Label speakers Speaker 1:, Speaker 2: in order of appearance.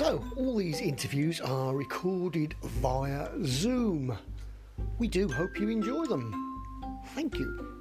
Speaker 1: So, all these interviews are recorded via Zoom. We do hope you enjoy them. Thank you.